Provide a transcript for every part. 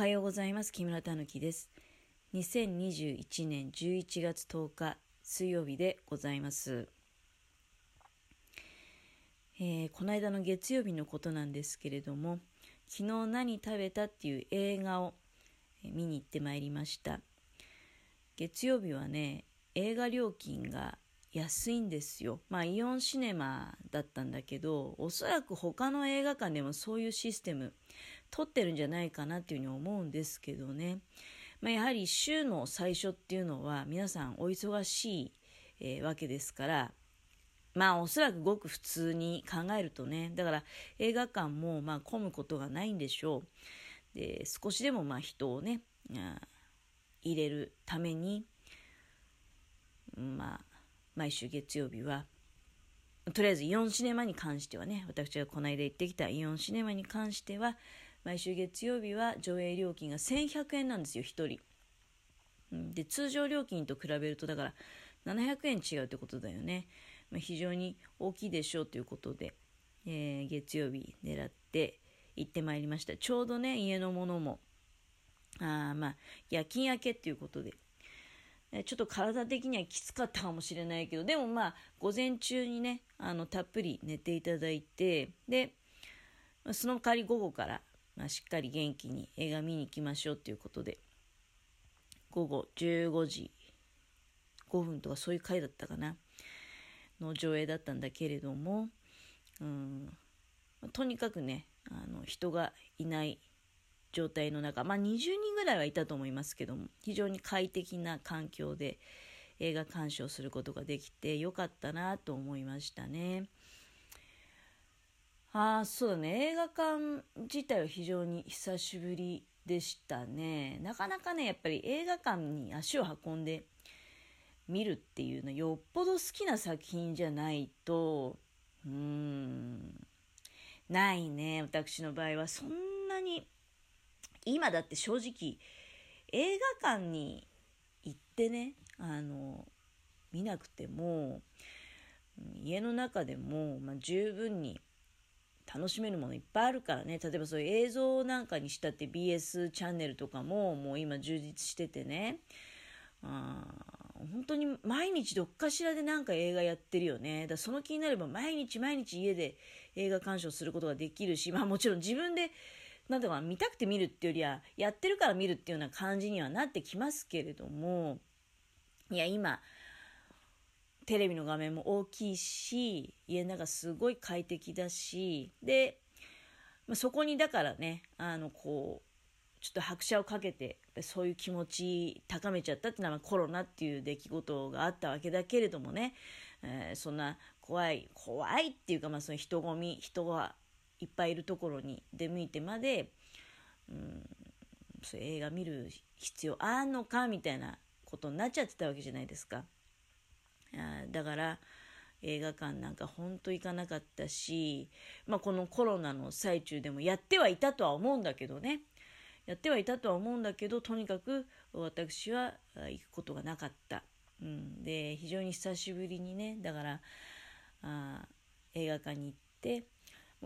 はようございます。木村たぬきです。2021年11月10日水曜日でございます。えー、この間の月曜日のことなんですけれども、昨日何食べたっていう映画を見に行ってまいりました。月曜日はね、映画料金が安いんですよ。まあ、イオンシネマだったんだけど、おそらく他の映画館でもそういうシステム取ってるんじゃないかなっていうふうに思うんですけどね。まあ、やはり週の最初っていうのは皆さんお忙しい、えー、わけですから、まあおそらくごく普通に考えるとね、だから映画館もまあ混むことがないんでしょう。で、少しでもまあ人をね、入れるために、まあ毎週月曜日は、とりあえずイオンシネマに関してはね、私がこの間行ってきたイオンシネマに関しては、毎週月曜日は上映料金が1100円なんですよ、1人。で、通常料金と比べると、だから700円違うってことだよね。まあ、非常に大きいでしょうということで、えー、月曜日狙って行ってまいりました。ちょうどね、家のものも、あまあ、夜勤明けっていうことで、ちょっと体的にはきつかったかもしれないけど、でもまあ、午前中にね、あの、たっぷり寝ていただいて、で、その代わり午後から、まあ、しっかり元気に映画見に行きましょうということで、午後15時5分とかそういう回だったかな、の上映だったんだけれども、うん、とにかくね、あの、人がいない状態の中、まあ、20人ぐらいはいたと思いますけども非常に快適な環境で映画鑑賞することができてよかったなと思いましたね。ああそうだね。映画館自体は非常に久しぶりでしたね。なかなかねやっぱり映画館に足を運んで見るっていうのはよっぽど好きな作品じゃないとうーんないね。私の場合はそんなに今だって正直映画館に行ってねあの見なくても家の中でも、まあ、十分に楽しめるものいっぱいあるからね。例えばそういう映像なんかにしたって BS チャンネルとかももう今充実しててね。あ本当に毎日どっかしらでなんか映画やってるよね。だその気になれば毎日毎日家で映画鑑賞することができるしまあもちろん自分でなんだか見たくて見るっていうよりは、やってるから見るっていうような感じにはなってきますけれども、いや、今、テレビの画面も大きいし、家の中すごい快適だし、で、まあ、そこにだからね、あの、こう、ちょっと拍車をかけて、そういう気持ち高めちゃったっていうのはコロナっていう出来事があったわけだけれどもね、えー、そんな怖い、怖いっていうか、まあその人混み、人がいっぱいいるところに出向いてまで、うん、そう映画見る必要あんのかみたいなことになっちゃってたわけじゃないですか。あだから映画館なんかほんと行かなかったし、まあ、このコロナの最中でもやってはいたとは思うんだけどね。やってはいたとは思うんだけどとにかく私は行くことがなかった、うん、で非常に久しぶりにねだからあ映画館に行って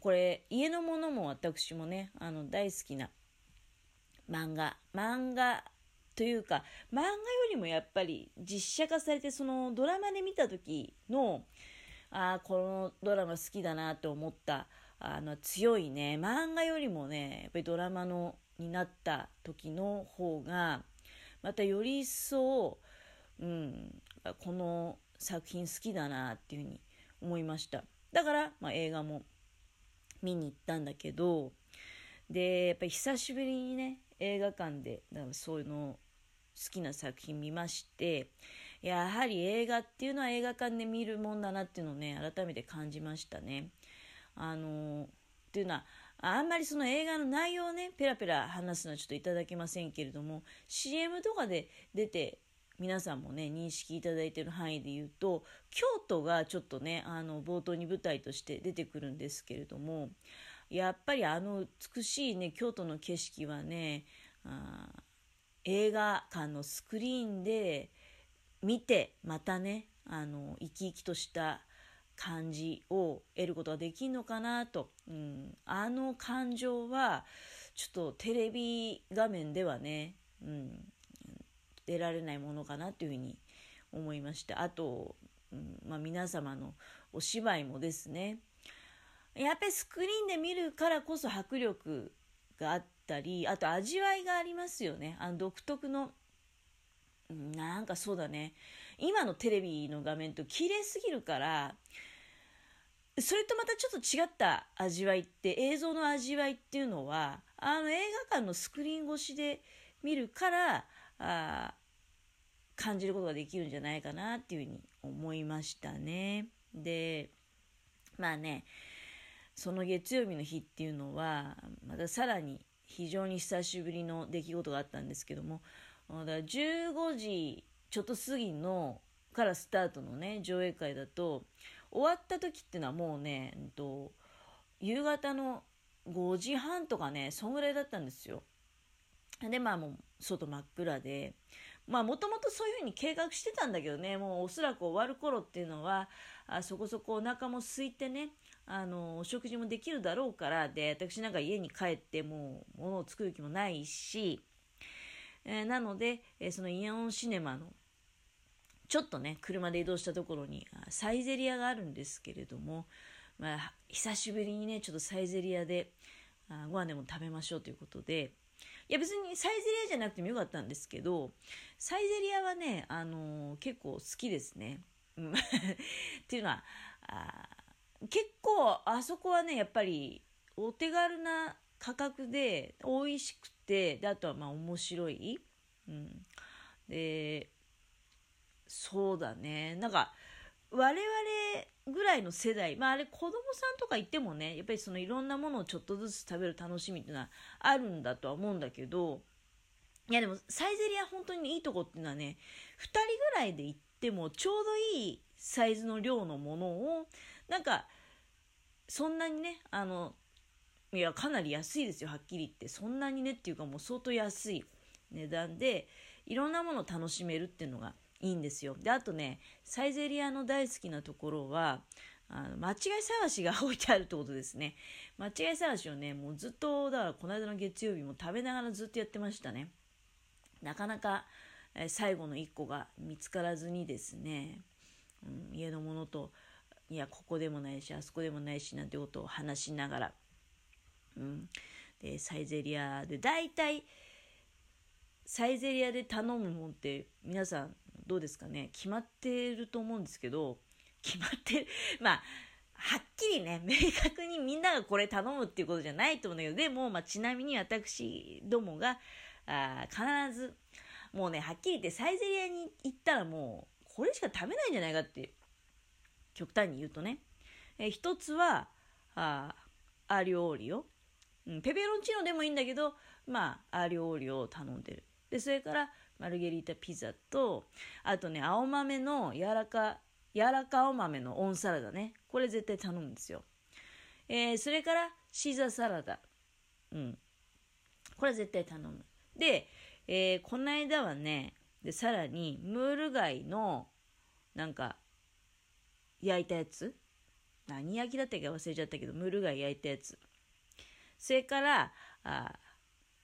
これ家のものも私もねあの大好きな漫画。漫画というか漫画よりもやっぱり実写化されてそのドラマで見た時のああこのドラマ好きだなと思ったあの強いね漫画よりもねやっぱりドラマのになった時の方がまたより一層、うん、この作品好きだなっていうふうに思いました。だから、まあ、映画も見に行ったんだけどでやっぱり久しぶりにね映画館でだからそういうのきな作品見ましてやはり映画っていうのは映画館で見るもんだなっていうのをね改めて感じましたね。あのっていうのはあんまりその映画の内容をねペラペラ話すのはちょっといただけませんけれども CM とかで出て皆さんもね認識いただいてる範囲で言うと京都がちょっとねあの冒頭に舞台として出てくるんですけれどもやっぱりあの美しいね京都の景色はねあ映画館のスクリーンで見てまたねあの生き生きとした感じを得ることができるのかなと、うん、あの感情はちょっとテレビ画面ではね、うん、出られないものかなというふうに思いました。あと、うんまあ、皆様のお芝居もですね、やっぱりスクリーンで見るからこそ迫力があってたり、あと味わいがありますよね。あの独特の、なんかそうだね。今のテレビの画面と綺麗すぎるから、それとまたちょっと違った味わいって、映像の味わいっていうのは、あの映画館のスクリーン越しで見るから、あ感じることができるんじゃないかなっていうふうに思いましたね。で、まあね、その月曜日の日っていうのは、またさらに非常に久しぶりの出来事があったんですけども、だから15時ちょっと過ぎのからスタートのね、上映会だと、終わった時っていうのはもうね、えっと、夕方の5時半とかね、そんぐらいだったんですよ。で、まあもう外真っ暗で、まあもともとそういうふうに計画してたんだけどね、もうおそらく終わる頃っていうのは、あそこそこお腹も空いてね、あの、お食事もできるだろうから、で、私なんか家に帰ってもう物を作る気もないし、えー、なので、えー、そのイオンシネマのちょっとね、車で移動したところにサイゼリアがあるんですけれども、まあ、久しぶりにね、ちょっとサイゼリアであご飯でも食べましょうということで、いや別にサイゼリアじゃなくてもよかったんですけど、サイゼリアはね、あのー、結構好きですね。っていうのは、あ結構あそこはね、やっぱりお手軽な価格で美味しくて、であとはまあ面白い。うん、で、そうだね。なんか、我々ぐらいの世代、まああれ子供さんとかいてもね、やっぱりそのいろんなものをちょっとずつ食べる楽しみっていうのはあるんだとは思うんだけど、いやでもサイゼリア本当にいいとこっていうのはね、2人ぐらいで行ってもちょうどいいサイズの量のものを、なんか、そんなにね、あの、いや、かなり安いですよ、はっきり言って。そんなにねっていうかもう相当安い値段で、いろんなものを楽しめるっていうのがいいんですよ。で、あとね、サイゼリアの大好きなところは、あの間違い探しが置いてあるってことですね。間違い探しをね、もうずっと、だからこの間の月曜日も食べながらずっとやってましたね。なかなか、え最後の1個が見つからずにですね、うん、家のものと、いや、ここでもないし、あそこでもないし、なんてことを話しながら、うん。で、サイゼリアで、大体、サイゼリアで頼むもんって皆さんどうですかね決まってると思うんですけど、決まってる。まあ、はっきりね、明確にみんながこれ頼むっていうことじゃないと思うんだけど、でも、まあ、ちなみに私どもが、あ必ず、もうね、はっきり言ってサイゼリアに行ったらもう、これしか食べないんじゃないかって、極端に言うとね。え一つは、あアリオオリオ。うん、ペペロンチーノでもいいんだけど、まあ、アリオオリオを頼んでる。で、それから、マルゲリータピザと、あとね、青豆の柔らか、柔らか青豆のオンサラダね。これ絶対頼むんですよ。えー、それから、シーザーサラダ。うん。これ絶対頼む。で、えー、この間はね、で、さらに、ムール貝の、なんか、焼いたやつ何焼きだったか忘れちゃったけど、ムール貝焼いたやつ。それから、あ、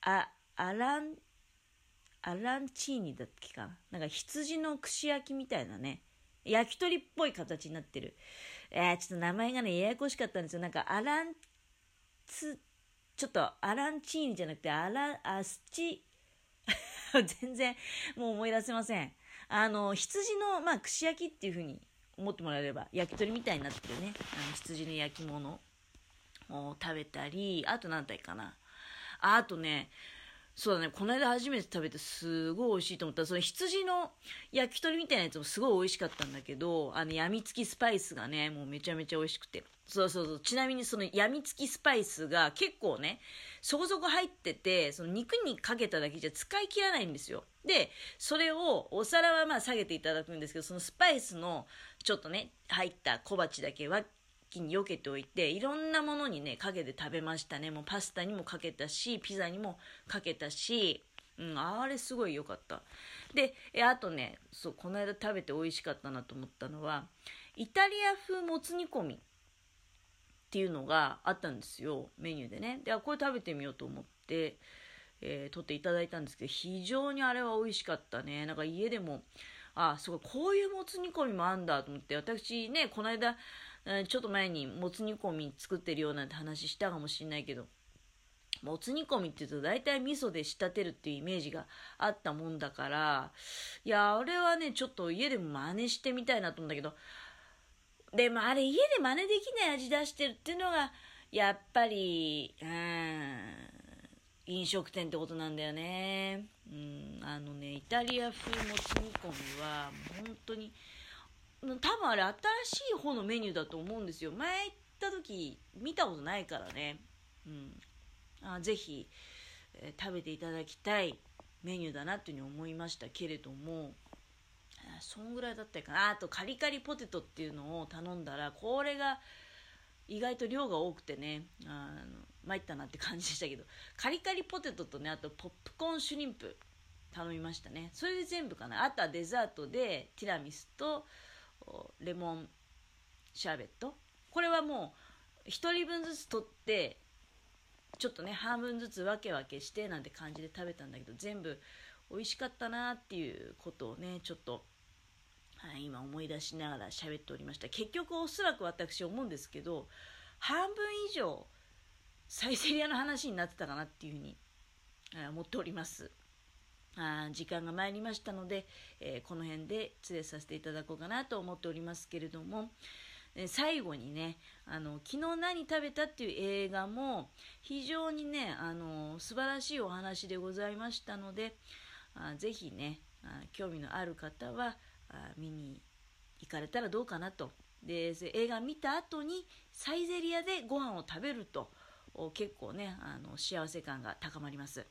あ、アランアランチーニだっけか？なんか羊の串焼きみたいなね、焼き鳥っぽい形になってる。えー、ちょっと名前がね、ややこしかったんですよ。なんかアランツ、ちょっとアランチーニじゃなくて、アラ、アスチ、全然もう思い出せません。あの、羊の、まあ、串焼きっていう風に思ってもらえれば、焼き鳥みたいになってるね、あの羊の焼き物を食べたり、あと何体かな。あとね、そうだね、この間初めて食べてすごい美味しいと思ったその羊の焼き鳥みたいなやつもすごい美味しかったんだけど、あの、やみつきスパイスがね、もうめちゃめちゃ美味しくて。そうそうそう。ちなみにそのやみつきスパイスが結構ね、そこそこ入ってて、その肉にかけただけじゃ使い切らないんですよ。で、それをお皿はまあ下げていただくんですけど、そのスパイスのちょっとね、入った小鉢だけは気に避けておいていろんなものにねかけて食べましたね。もうパスタにもかけたしピザにもかけたし、うん、あれすごい良かった。であとねそうこの間食べて美味しかったなと思ったのはイタリア風もつ煮込みっていうのがあったんですよ。メニューでね。でこれ食べてみようと思って、えー、撮っていただいたんですけど、非常にあれは美味しかったね。なんか家でも、あ、すごい、こういうもつ煮込みもあんだと思って、私ね、この間、ちょっと前にもつ煮込み作ってるようなんて話したかもしんないけど、もつ煮込みって言うと大体味噌で仕立てるっていうイメージがあったもんだから、いや、あれはね、ちょっと家でも真似してみたいなと思うんだけど、でもあれ家で真似できない味出してるっていうのが、やっぱり、うん、飲食店ってことなんだよね。うん、あのね、イタリア風もつ煮込みは、本当に、多分あれ新しい方のメニューだと思うんですよ。前行った時、見たことないからね。うん。あぜひ、えー、食べていただきたいメニューだなっていうふうに思いましたけれども、そんぐらいだったかな。あと、カリカリポテトっていうのを頼んだら、これが意外と量が多くてね、あの参ったなって感じでしたけど、カリカリポテトとね、あとポップコーンシュリンプ頼みましたね。それで全部かな。あとはデザートでティラミスとレモンシャーベット？これはもう1人分ずつ取って、ちょっとね、半分ずつ分け分けしてなんて感じで食べたんだけど、全部美味しかったなっていうことをね、ちょっとはい、今思い出しながら喋っておりました結局おそらく私思うんですけど半分以上サイゼリアの話になってたかなっていうふうに思っておりますあ時間が参りましたので、えー、この辺で失礼させていただこうかなと思っておりますけれども、えー、最後にねあの昨日何食べたっていう映画も非常にねあの素晴らしいお話でございましたのであぜひねあ興味のある方はあ見に行かれたらどうかなと。で、映画見た後にサイゼリアでご飯を食べると結構ね、あの幸せ感が高まります。